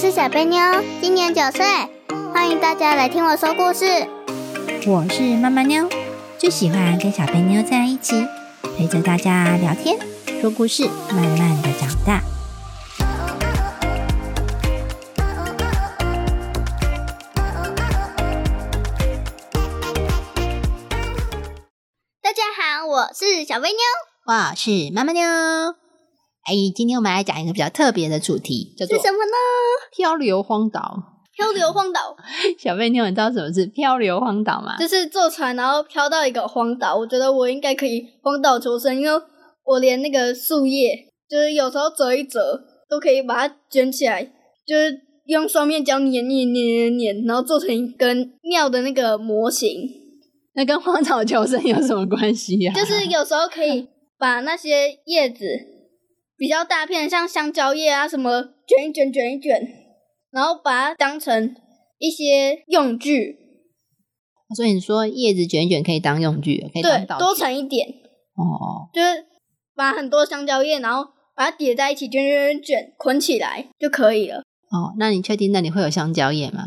是小贝妞，今年九岁，欢迎大家来听我说故事。我是妈妈妞，最喜欢跟小贝妞在一起，陪着大家聊天、说故事，慢慢的长大。大家好，我是小贝妞。我是妈妈妞。哎，今天我们来讲一个比较特别的主题，叫做是什么呢？漂流荒岛。漂流荒岛，小贝妞，你知道什么是漂流荒岛吗？就是坐船然后漂到一个荒岛。我觉得我应该可以荒岛求生，因为我连那个树叶，就是有时候折一折，都可以把它卷起来，就是用双面胶粘粘粘粘粘，然后做成一根妙的那个模型。那跟荒岛求生有什么关系呀、就是有时候可以把那些叶子比较大片，像香蕉叶啊什么，卷一卷卷一卷，然后把它当成一些用具，所以你说叶子卷一卷可以当用具，可以对多成一点，哦。就是把很多香蕉叶，然后把它叠在一起，卷卷卷卷捆起来就可以了。哦，那你确定那里会有香蕉叶吗？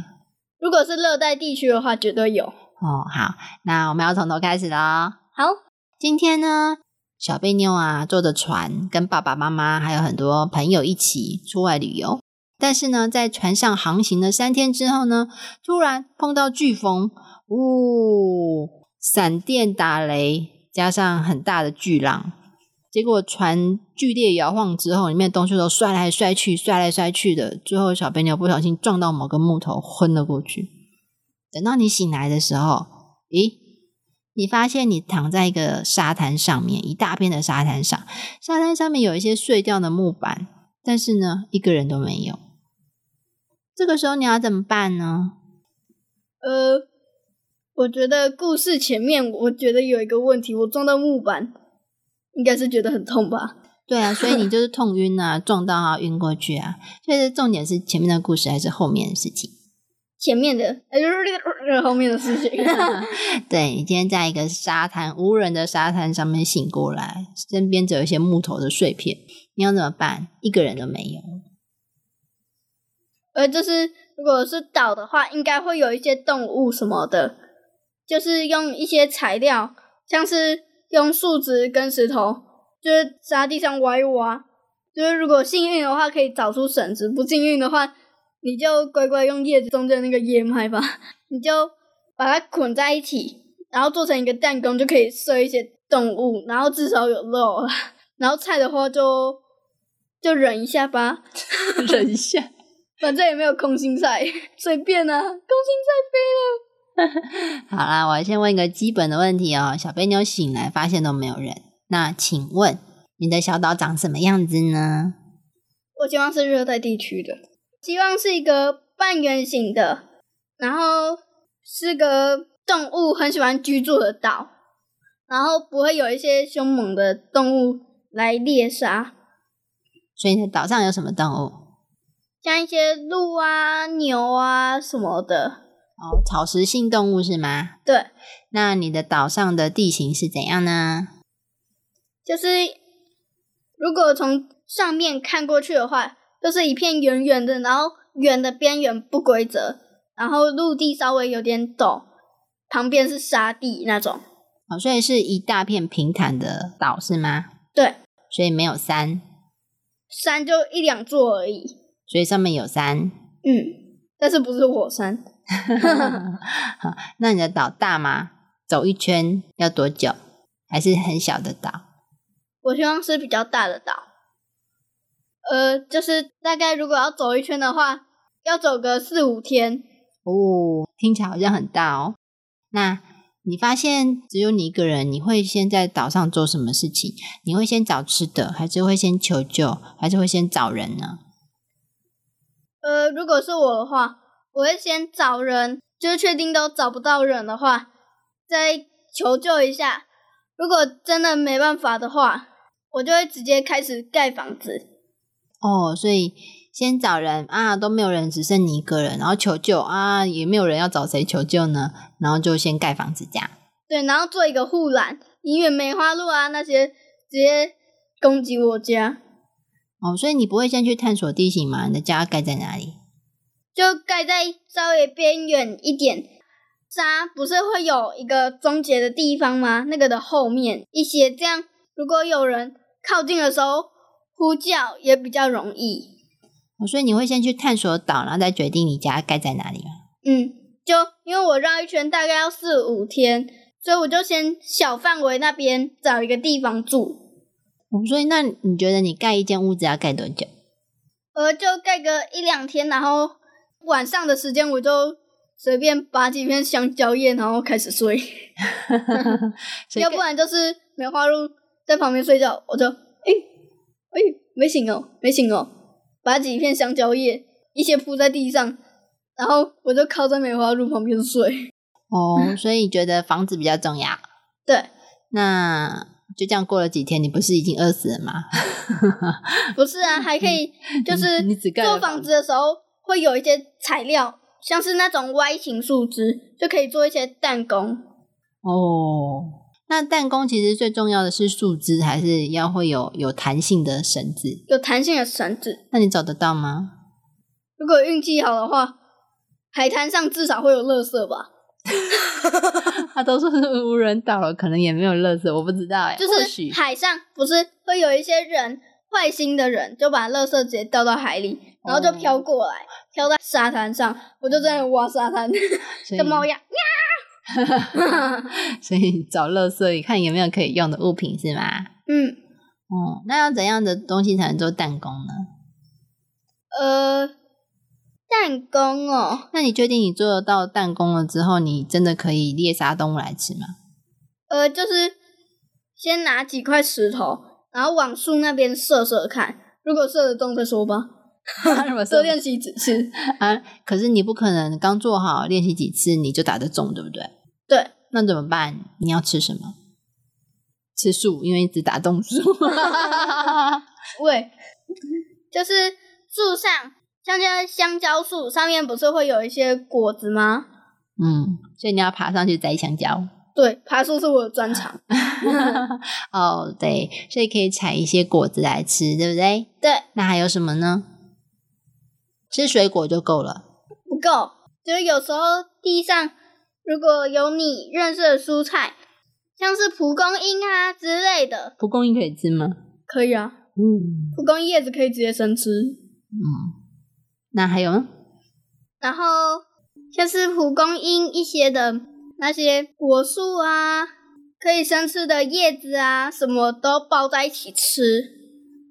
如果是热带地区的话，绝对有。哦，好，那我们要从头开始喽。好，今天呢，小贝妞啊坐着船，跟爸爸妈妈还有很多朋友一起出外旅游。但是呢，在船上航行了三天之后呢，突然碰到飓风，呜、闪电打雷，加上很大的巨浪，结果船剧烈摇晃之后，里面东西都摔来摔去，摔来摔去的，最后小贝妞不小心撞到某个木头，昏了过去。等到你醒来的时候，咦，你发现你躺在一个沙滩上面，一大片的沙滩上，沙滩上面有一些碎掉的木板，但是呢，一个人都没有。这个时候你要怎么办呢？呃，我觉得故事前面我觉得有一个问题，我撞到木板，应该是觉得很痛吧。对啊，所以你就 是痛晕啊，撞到啊，晕过去啊。所以重点是前面的故事还是后面的事情？前面的，呃，就是后面的事情。对你今天在一个沙滩无人的沙滩上面醒过来，身边只有一些木头的碎片，你要怎么办？一个人都没有。呃，就是如果是岛的话，应该会有一些动物什么的，就是用一些材料，像是用树枝跟石头，就是沙地上挖一挖。就是如果幸运的话，可以找出绳子；不幸运的话，你就乖乖用叶子中间那个叶脉吧，你就把它捆在一起，然后做成一个弹弓，就可以射一些动物，然后至少有肉了。然后菜的话就就忍一下吧。忍一下。反正也没有空心菜，随便啊，空心菜飞了。好啦，我先问一个基本的问题哦。小贝妞醒来发现都没有人，那请问你的小岛长什么样子呢？我希望是热带地区的，希望是一个半圆形的，然后是个动物很喜欢居住的岛，然后不会有一些凶猛的动物来猎杀，所以你的岛上有什么动物？像一些鹿啊、牛啊什么的。哦，草食性动物是吗？对，那你的岛上的地形是怎样呢？就是如果从上面看过去的话，就是一片圆圆的，然后圆的边缘不规则，然后陆地稍微有点陡，旁边是沙地那种。哦，所以是一大片平坦的岛是吗？对，所以没有山，山就一两座而已。所以上面有山。嗯，但是不是火山？好，那你的岛大吗？走一圈要多久？还是很小的岛？我希望是比较大的岛。呃，就是大概如果要走一圈的话，要走个四五天。哦，听起来好像很大哦。那你发现只有你一个人，你会先在岛上做什么事情？你会先找吃的，还是会先求救，还是会先找人呢？呃，如果是我的话，我会先找人，就是确定都找不到人的话，再求救一下。如果真的没办法的话，我就会直接开始盖房子。哦，所以先找人啊，都没有人，只剩你一个人，然后求救啊，也没有人要找谁求救呢，然后就先盖房子这样。对，然后做一个护栏，以免梅花鹿啊那些直接攻击我家。哦，所以你不会先去探索地形吗？你的家盖在哪里？就盖在稍微边缘一点。沙不是会有一个终结的地方吗？那个的后面一些，这样如果有人靠近的时候呼叫也比较容易。哦，所以你会先去探索岛，然后再决定你家盖在哪里吗？嗯，就因为我绕一圈大概要四五天，所以我就先小范围那边找一个地方住。哦，所以那你觉得你盖一间屋子要盖多久？呃，就盖个一两天，然后晚上的时间我就随便拔几片香蕉叶，然后开始睡。要不然就是梅花鹿在旁边睡觉，我就哎哎没醒哦，没醒哦，把几片香蕉叶一些铺在地上，然后我就靠在梅花鹿旁边睡。哦，所以你觉得房子比较重要？对，那就这样过了几天，你不是已经饿死了吗？不是啊，还可以就是做房子的时候会有一些材料，像是那种 Y 型树枝，就可以做一些弹弓。哦，那弹弓其实最重要的是树枝，还是要会有有弹性的绳子？有弹性的绳子，那你找得到吗？如果运气好的话，海滩上至少会有垃圾吧。他都是无人岛了，可能也没有垃圾，我不知道哎、就或许是海上不是会有一些人坏心的人，就把垃圾直接掉到海里，然后就飘过来，飘在沙滩上，我就在那挖沙滩，所以 跟猫一样。所以找垃圾看有没有可以用的物品是吗？嗯，哦，那要怎样的东西才能做弹弓呢？呃，弹弓哦，那你确定你做得到弹弓了之后，你真的可以猎杀动物来吃吗？呃，就是先拿几块石头，然后往树那边射射看，如果射得中再说吧，多练习几次。啊，可是你不可能刚做好练习几次你就打得中，对不对？对，那怎么办？你要吃什么？吃树，因为只打中树。喂，就是树上，像像香蕉树上面不是会有一些果子吗？嗯，所以你要爬上去摘香蕉。对，爬树是我的专长。哦，对，所以可以采一些果子来吃，对不对？对，那还有什么呢？吃水果就够了。不够，就是有时候地上如果有你认识的蔬菜，像是蒲公英啊之类的，蒲公英可以吃吗？可以啊。嗯蒲公英叶子可以直接生吃，嗯，那还有呢？然后像是蒲公英一些的那些果树啊，可以生吃的叶子啊，什么都包在一起吃。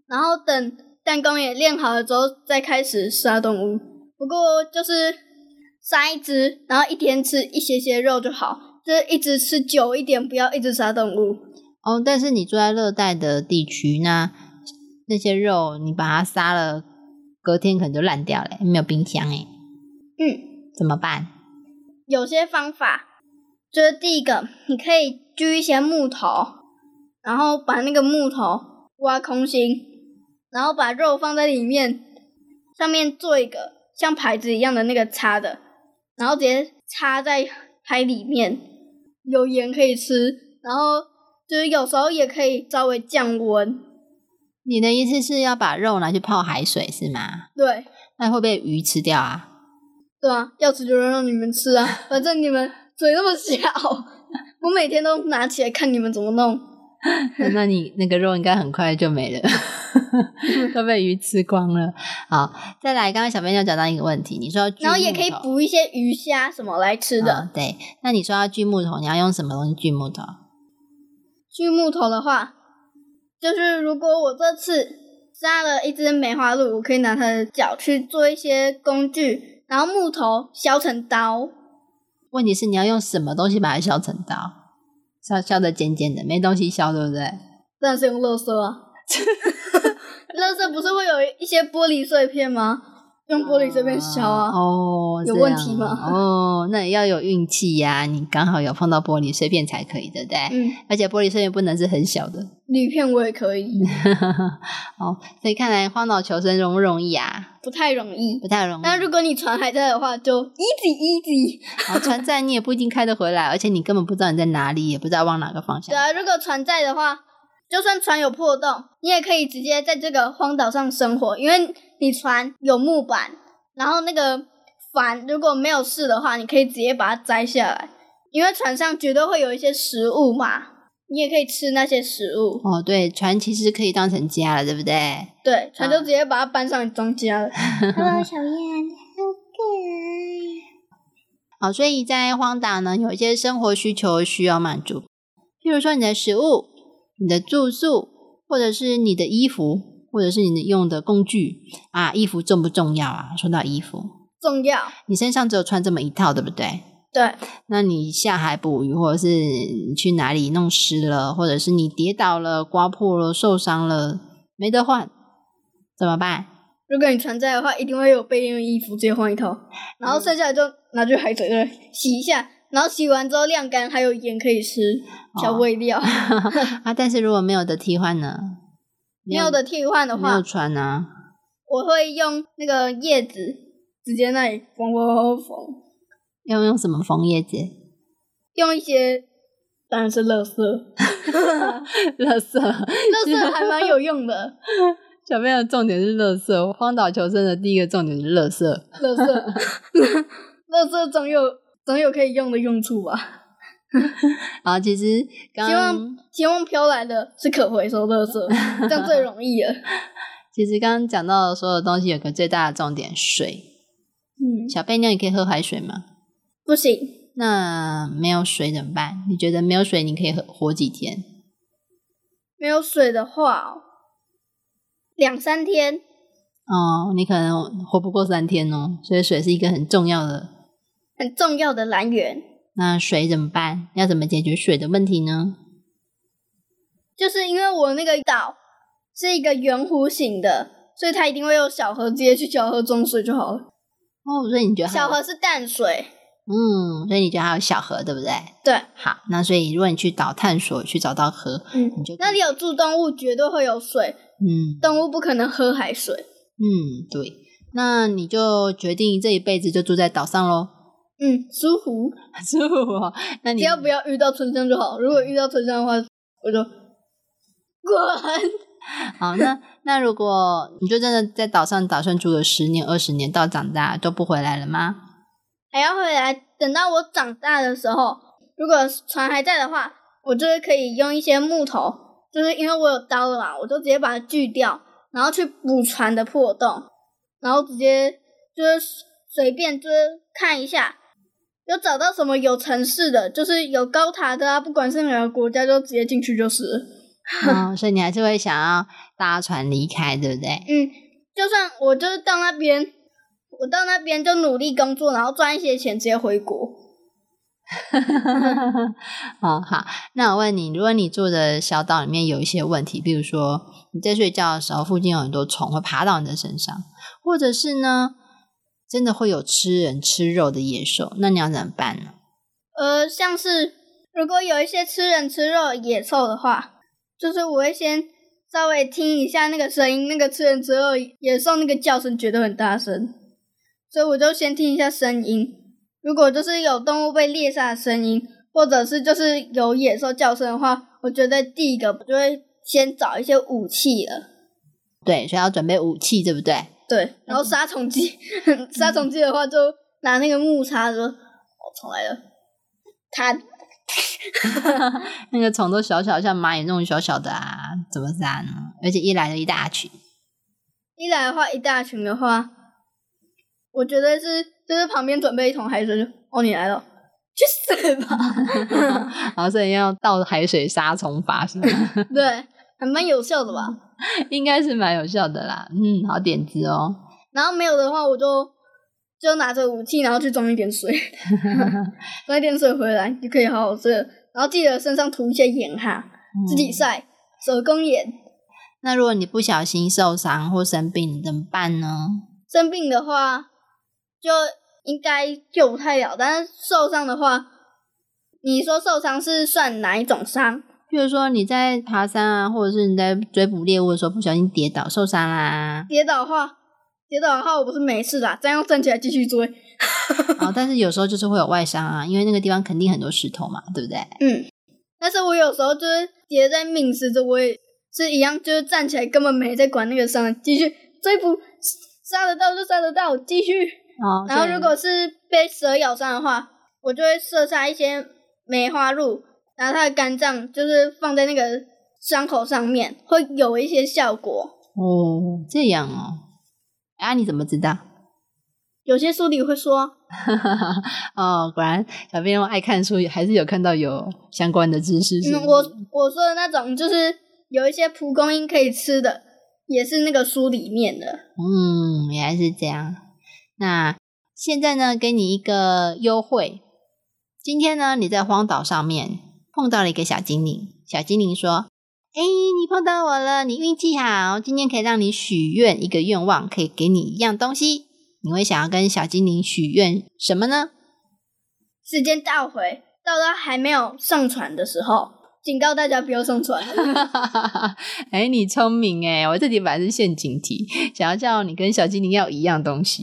然后等弹弓也练好了之后，再开始杀动物。不过就是杀一只，然后一天吃一些些肉就好，就是一直吃久一点，不要一直杀动物。哦，但是你住在热带的地区，那那些肉你把它杀了，隔天可能就烂掉了，没有冰箱哎，嗯，怎么办？有些方法就是第一个，你可以锯一些木头，然后把那个木头挖空心，然后把肉放在里面，上面做一个像牌子一样的那个插的，然后直接插在海里面，有盐可以吃，然后就是有时候也可以稍微降温。你的意思是要把肉拿去泡海水是吗？对，那会被鱼吃掉啊？对啊，要吃就让你们吃啊，反正你们嘴那么小，我每天都拿起来看你们怎么弄。那你那个肉应该很快就没了，都被鱼吃光了。好，再来，刚刚小朋友讲到一个问题，你说然后也可以木头补一些鱼虾什么来吃的。嗯对，那你说要锯木头，你要用什么东西锯木头？锯木头的话，就是如果我这次杀了一只梅花鹿，我可以拿它的脚去做一些工具，然后木头削成刀。问题是你要用什么东西把它削成刀？削削的尖尖的，没东西削，对不对？当然是用乐色啊，乐色不是会有一些玻璃碎片吗？用玻璃碎片削啊。哦，有问题吗哦，那也要有运气呀，你刚好有碰到玻璃碎片才可以，对不对？嗯，而且玻璃碎片不能是很小的。铝片我也可以，哦，所以看来荒岛求生容不容易啊？不太容易。不太容易。那如果你船还在的话，就 easy easy。船在你也不一定开得回来，而且你根本不知道你在哪里，也不知道往哪个方向。对啊，如果船在的话，就算船有破洞，你也可以直接在这个荒岛上生活，因为你船有木板，然后那个帆如果没有事的话，你可以直接把它摘下来，因为船上绝对会有一些食物嘛，你也可以吃那些食物。哦，对，船其实可以当成家了，对不对？对，船就直接把它搬上来装家了。Hello，小燕，好可爱。好，所以在荒岛呢，有一些生活需求需要满足，譬如说你的食物、你的住宿，或者是你的衣服，或者是你用的工具啊。衣服重不重要啊？说到衣服，重要，你身上只有穿这么一套，对不对？对，那你下海捕鱼，或者是你去哪里弄湿了，或者是你跌倒了、刮破了、受伤了，没得换，怎么办？如果你存在的话，一定会有备用衣服，直接换一套，然后剩下的就拿去海水对洗一下，然后洗完之后晾干，还有盐可以吃，调味料。啊，但是如果没有的替换呢？没有的替换的话没有话，船呢、我会用那个叶子直接那里缝缝缝缝，要用什么缝叶子？用一些当然是乐色，乐色，乐色还蛮有用的，小朋友的重点是乐色。荒岛求生的第一个重点是乐色。乐色，乐色总有总有可以用的用处吧。啊，其实刚希望希望飘来的是可回收乐色，这样最容易了。其实刚刚讲到的所有东西有个最大的重点，水。嗯，小贝妞，你可以喝海水吗？不行，那没有水怎么办？你觉得没有水你可以活活几天？没有水的话哦，两三天。哦，你可能活不过三天哦。所以水是一个很重要的。很重要的来源，那水怎么办？要怎么解决水的问题呢？就是因为我那个岛是一个圆弧形的，所以它一定会有小河，直接去小河装水就好了。哦，所以你觉得小河是淡水，嗯，所以你觉得还有小河，对不对？对，好，那所以如果你去岛探索，去找到河，嗯你就那里有住动物，绝对会有水，嗯动物不可能喝海水。嗯，对，那你就决定这一辈子就住在岛上喽。嗯，舒服，舒服哦。那你只要不要遇到春香就好。如果遇到春香的话，我就滚。好，那那如果你就真的在岛上打算住个十年、二十年，到长大都不回来了吗？还要回来，等到我长大的时候，如果船还在的话，我就是可以用一些木头，就是因为我有刀了嘛，我就直接把它锯掉，然后去补船的破洞，然后直接就是随便就是看一下，有找到什么有城市的，就是有高塔的啊，不管是哪个国家，就直接进去就是所以你还是会想要搭船离开，对不对？嗯，就算我就是到那边，我到那边就努力工作，然后赚一些钱，直接回国。哦，好，那我问你，如果你住的小岛里面有一些问题，比如说你在睡觉的时候，附近有很多虫会爬到你的身上，或者是呢，真的会有吃人吃肉的野兽，那你要怎么办呢？呃，像是如果有一些吃人吃肉的野兽的话，就是我会先稍微听一下那个声音，那个吃人吃肉野兽那个叫声觉得很大声，所以我就先听一下声音。如果就是有动物被猎杀的声音，或者是就是有野兽叫声的话，我觉得第一个我就会先找一些武器了。对，所以要准备武器，对不对？对，然后杀虫剂，杀虫剂的话就拿那个木叉说，哦，虫来了，砍。那个虫都小小，像蚂蚁那种小小的啊，怎么杀呢？而且一来就一大群。一来的话，一大群的话，我觉得是就是旁边准备一桶海水就，哦，你来了，去死吧！然后所以要倒海水杀虫法是吗？对，还蛮有效的吧。应该是蛮有效的啦。嗯，好点子哦。然后没有的话，我就就拿着武器，然后去装一点水，装一点水回来就可以好好睡了。然后记得身上涂一些盐哈，自己晒手工盐。那如果你不小心受伤或生病怎么办呢？生病的话，就应该救不太了。但是受伤的话，你说受伤是算哪一种伤？比如说你在爬山啊，或者是你在追捕猎物的时候不小心跌倒受伤啦。跌倒的话，跌倒的话我不是没事啦，这样站起来继续追。哦，但是有时候就是会有外伤啊，因为那个地方肯定很多石头嘛，对不对？嗯，但是我有时候就是跌在命时着，我也是一样，就是站起来根本没在管那个伤，继续追捕，杀得到就杀得到，继续。哦，然后如果是被蛇咬伤的话，我就会射杀一些梅花鹿，然后它的肝脏就是放在那个伤口上面，会有一些效果。哦这样哦，啊，你怎么知道？有些书里会说，哦，果然小编爱看书，还是有看到有相关的知识。我我说的那种就是有一些蒲公英可以吃的，也是那个书里面的。嗯，原来是这样。那现在呢，给你一个优惠。今天呢，你在荒岛上面碰到了一个小精灵，小精灵说：“哎，你碰到我了，你运气好，今天可以让你许愿一个愿望，可以给你一样东西。你会想要跟小精灵许愿什么呢？时间倒回到他还没有上传的时候，警告大家不要上传。哎，你聪明哎！我这题本来是陷阱题，想要叫你跟小精灵要一样东西，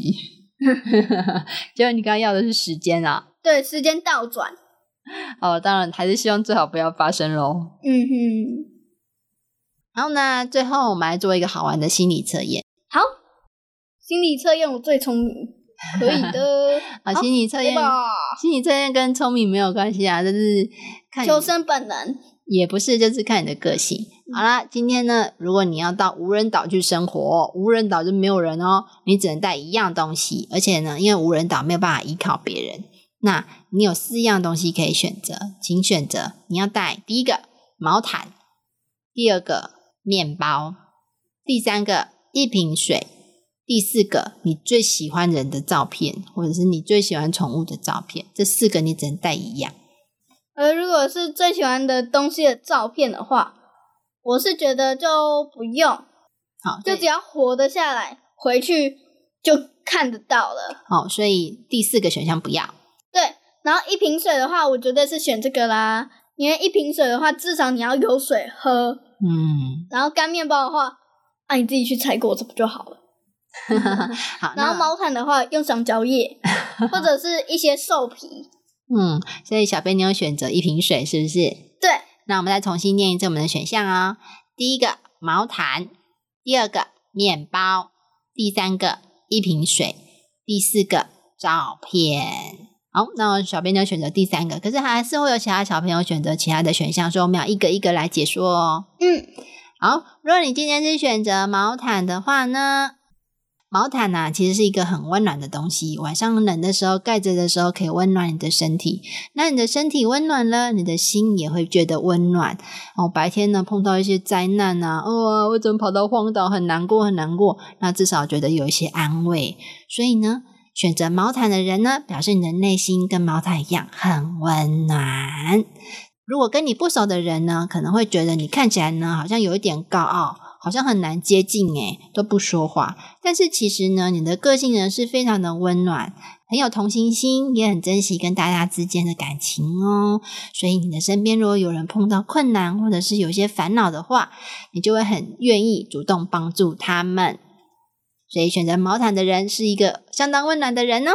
结果你刚刚要的是时间啊。对，时间倒转。哦，当然还是希望最好不要发生喽。嗯哼，然后呢，最后我们来做一个好玩的心理测验好，心理测验我最聪明，可以的。啊。好心理测验，心理测验跟聪明没有关系啊，就是看求生本能。也不是，就是看你的个性。好啦，今天呢，如果你要到无人岛去生活，无人岛就没有人哦，你只能带一样东西，而且呢，因为无人岛没有办法依靠别人，那你有四样东西可以选择，请选择你要带第一个毛毯，第二个面包，第三个一瓶水，第四个你最喜欢人的照片，或者是你最喜欢宠物的照片，这四个你只能带一样。而如果是最喜欢的东西的照片的话，我是觉得就不用，好，就只要活得下来，回去就看得到了。好，所以第四个选项不要。对，然后一瓶水的话，我绝对是选这个啦，因为一瓶水的话，至少你要有水喝。嗯，然后干面包的话，啊，你自己去采果子不就好了？好，然后毛毯的话，用香蕉叶 或者是一些兽皮。嗯，所以小贝你有选择一瓶水，是不是？对，那我们再重新念一次我们的选项哦。第一个毛毯，第二个面包，第三个一瓶水，第四个照片。好，那小编就选择第三个，可是还是会有其他小朋友选择其他的选项，所以我们要一个一个来解说哦。嗯，好，如果你今天是选择毛毯的话呢，毛毯呐、其实是一个很温暖的东西，晚上冷的时候盖着的时候可以温暖你的身体。那你的身体温暖了，你的心也会觉得温暖。哦，白天呢碰到一些灾难啊、哦，我怎么跑到荒岛，很难过，很难过。那至少觉得有一些安慰。所以呢，选择毛毯的人呢，表示你的内心跟毛毯一样很温暖。如果跟你不熟的人呢，可能会觉得你看起来呢，好像有一点高傲，好像很难接近诶，都不说话。但是其实呢，你的个性呢是非常的温暖，很有同情心，也很珍惜跟大家之间的感情哦。所以你的身边如果有人碰到困难或者是有些烦恼的话，你就会很愿意主动帮助他们。所以选择毛毯的人是一个相当温暖的人哦。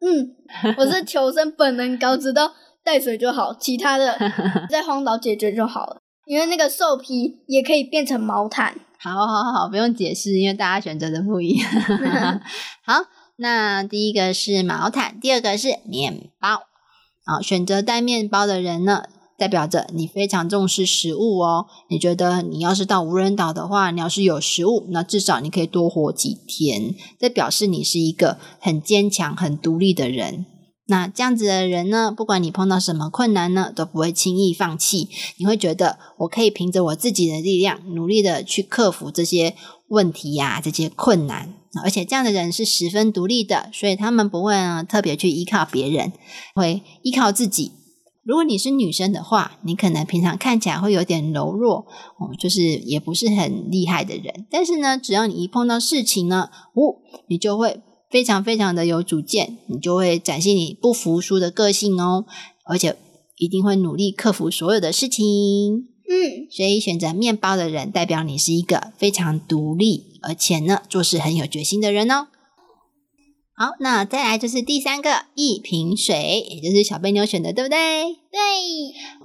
嗯，我是求生本能高，知道带水就好，其他的 在荒岛解决就好了。因为那个兽皮也可以变成毛毯。好好好，不用解释，因为大家选择的不一样。好，那第一个是毛毯，第二个是面包。好，选择带面包的人呢，代表着你非常重视食物哦。你觉得你要是到无人岛的话，你要是有食物，那至少你可以多活几天。这表示你是一个很坚强、很独立的人。那这样子的人呢，不管你碰到什么困难呢，都不会轻易放弃。你会觉得我可以凭着我自己的力量，努力的去克服这些问题呀、这些困难。而且这样的人是十分独立的，所以他们不会呢特别去依靠别人，会依靠自己。如果你是女生的话，你可能平常看起来会有点柔弱，哦，就是也不是很厉害的人。但是呢，只要你一碰到事情呢，哦，你就会非常非常的有主见，你就会展现你不服输的个性哦，而且一定会努力克服所有的事情。嗯，所以选择面包的人，代表你是一个非常独立，而且呢做事很有决心的人哦。好，那再来就是第三个一瓶水，也就是小贝妞选的，对不对？对，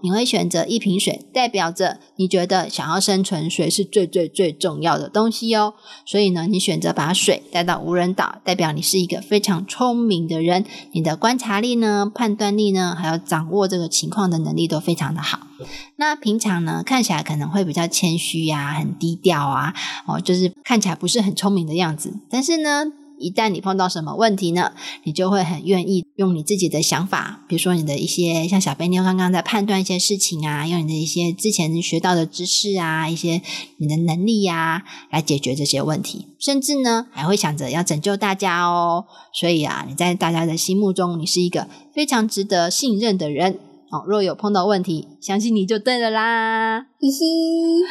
你会选择一瓶水，代表着你觉得想要生存，水是最最最重要的东西哦。所以呢，你选择把水带到无人岛，代表你是一个非常聪明的人，你的观察力呢、判断力呢，还有掌握这个情况的能力都非常的好。那平常呢，看起来可能会比较谦虚呀、很低调啊，哦，就是看起来不是很聪明的样子。但是呢，一旦你碰到什么问题呢，你就会很愿意用你自己的想法，比如说你的一些像小贝妞刚刚在判断一些事情啊，用你的一些之前学到的知识啊，一些你的能力呀、来解决这些问题，甚至呢还会想着要拯救大家哦。所以啊，你在大家的心目中，你是一个非常值得信任的人哦。若有碰到问题，相信你就对了啦。嘻嘻，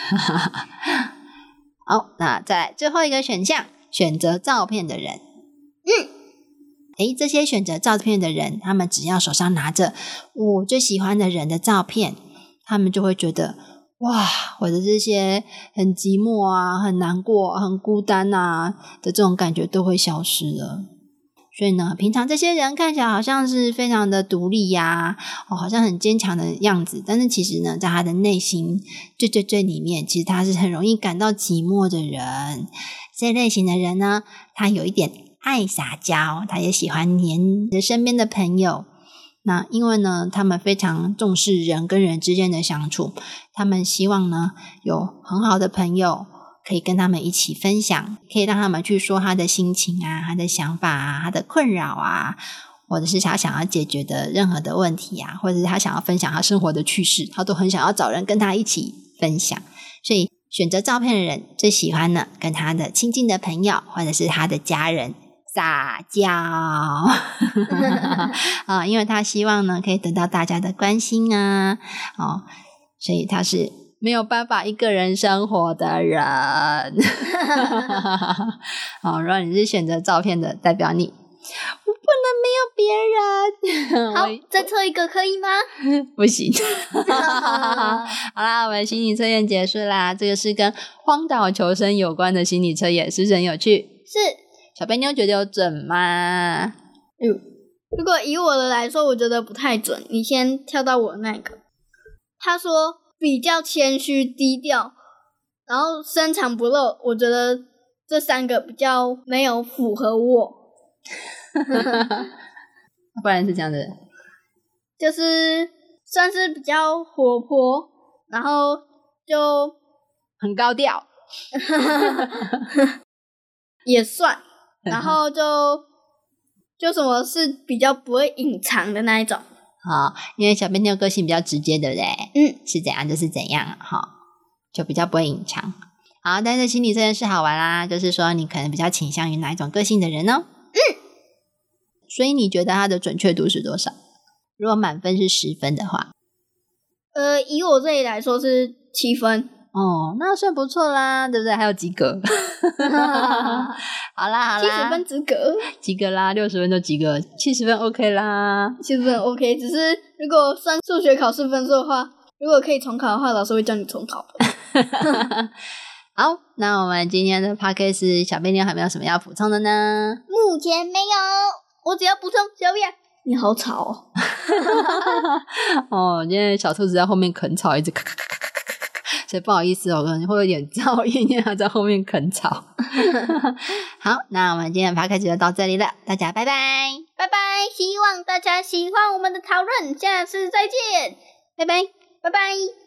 好，那再来最后一个选项，选择照片的人。嗯，诶，这些选择照片的人，他们只要手上拿着我最喜欢的人的照片，他们就会觉得，哇，我的这些很寂寞啊、很难过、很孤单啊的这种感觉都会消失了。所以呢，平常这些人看起来好像是非常的独立呀、哦，好像很坚强的样子，但是其实呢，在他的内心最最最里面，其实他是很容易感到寂寞的人。这类型的人呢，他有一点爱撒娇，他也喜欢黏着身边的朋友。那因为呢，他们非常重视人跟人之间的相处，他们希望呢有很好的朋友可以跟他们一起分享，可以让他们去说他的心情啊、他的想法啊、他的困扰啊，或者是他想要解决的任何的问题啊，或者是他想要分享他生活的趣事，他都很想要找人跟他一起分享。所以选择照片的人最喜欢呢，跟他的亲近的朋友或者是他的家人撒娇 啊，因为他希望呢可以得到大家的关心啊，哦，所以他是没有办法一个人生活的人。好，如果你是选择照片的，代表你我不能没有别人。好，再测一个可以吗？不行。好啦，我们心理测验结束啦。这个是跟荒岛求生有关的心理测验，是不是很有趣？是。小贝妞觉得有准吗？如果以我的来说，我觉得不太准。你先跳到我那个。他说比较谦虚低调，然后深藏不露。我觉得这三个比较没有符合我，不然是这样子。就是算是比较活泼，然后就很高调，也算，然后就就什么是比较不会隐藏的那一种。好，因为小笨妞个性比较直接，对不对？嗯，是怎样就是怎样，哈，就比较不会隐藏。好，但是心理测验是好玩啦，就是说你可能比较倾向于哪一种个性的人呢？嗯，所以你觉得它的准确度是多少？如果满分是十分的话，呃，以我这里来说是七分。哦，那算不错啦，对不对？还有及格。好啦，好啦，七十分及格，及格啦，六十分就及格，七十分 OK 啦。七十分 OK。只是如果算数学考试分数的话，如果可以重考的话，老师会叫你重考的。好，那我们今天的 p a c k a g e 小贝妞还没有什么要补充的呢？目前没有。我只要补充小贝，你好吵哦。哦，今天小兔子在后面啃草，一直咔咔咔咔咔，所以不好意思哦，可能会有点噪音，因为他在后面啃草。好，那我们今天的 p e 就到这里了，大家拜拜，拜拜，希望大家喜欢我们的讨论，下次再见，拜拜。拜拜。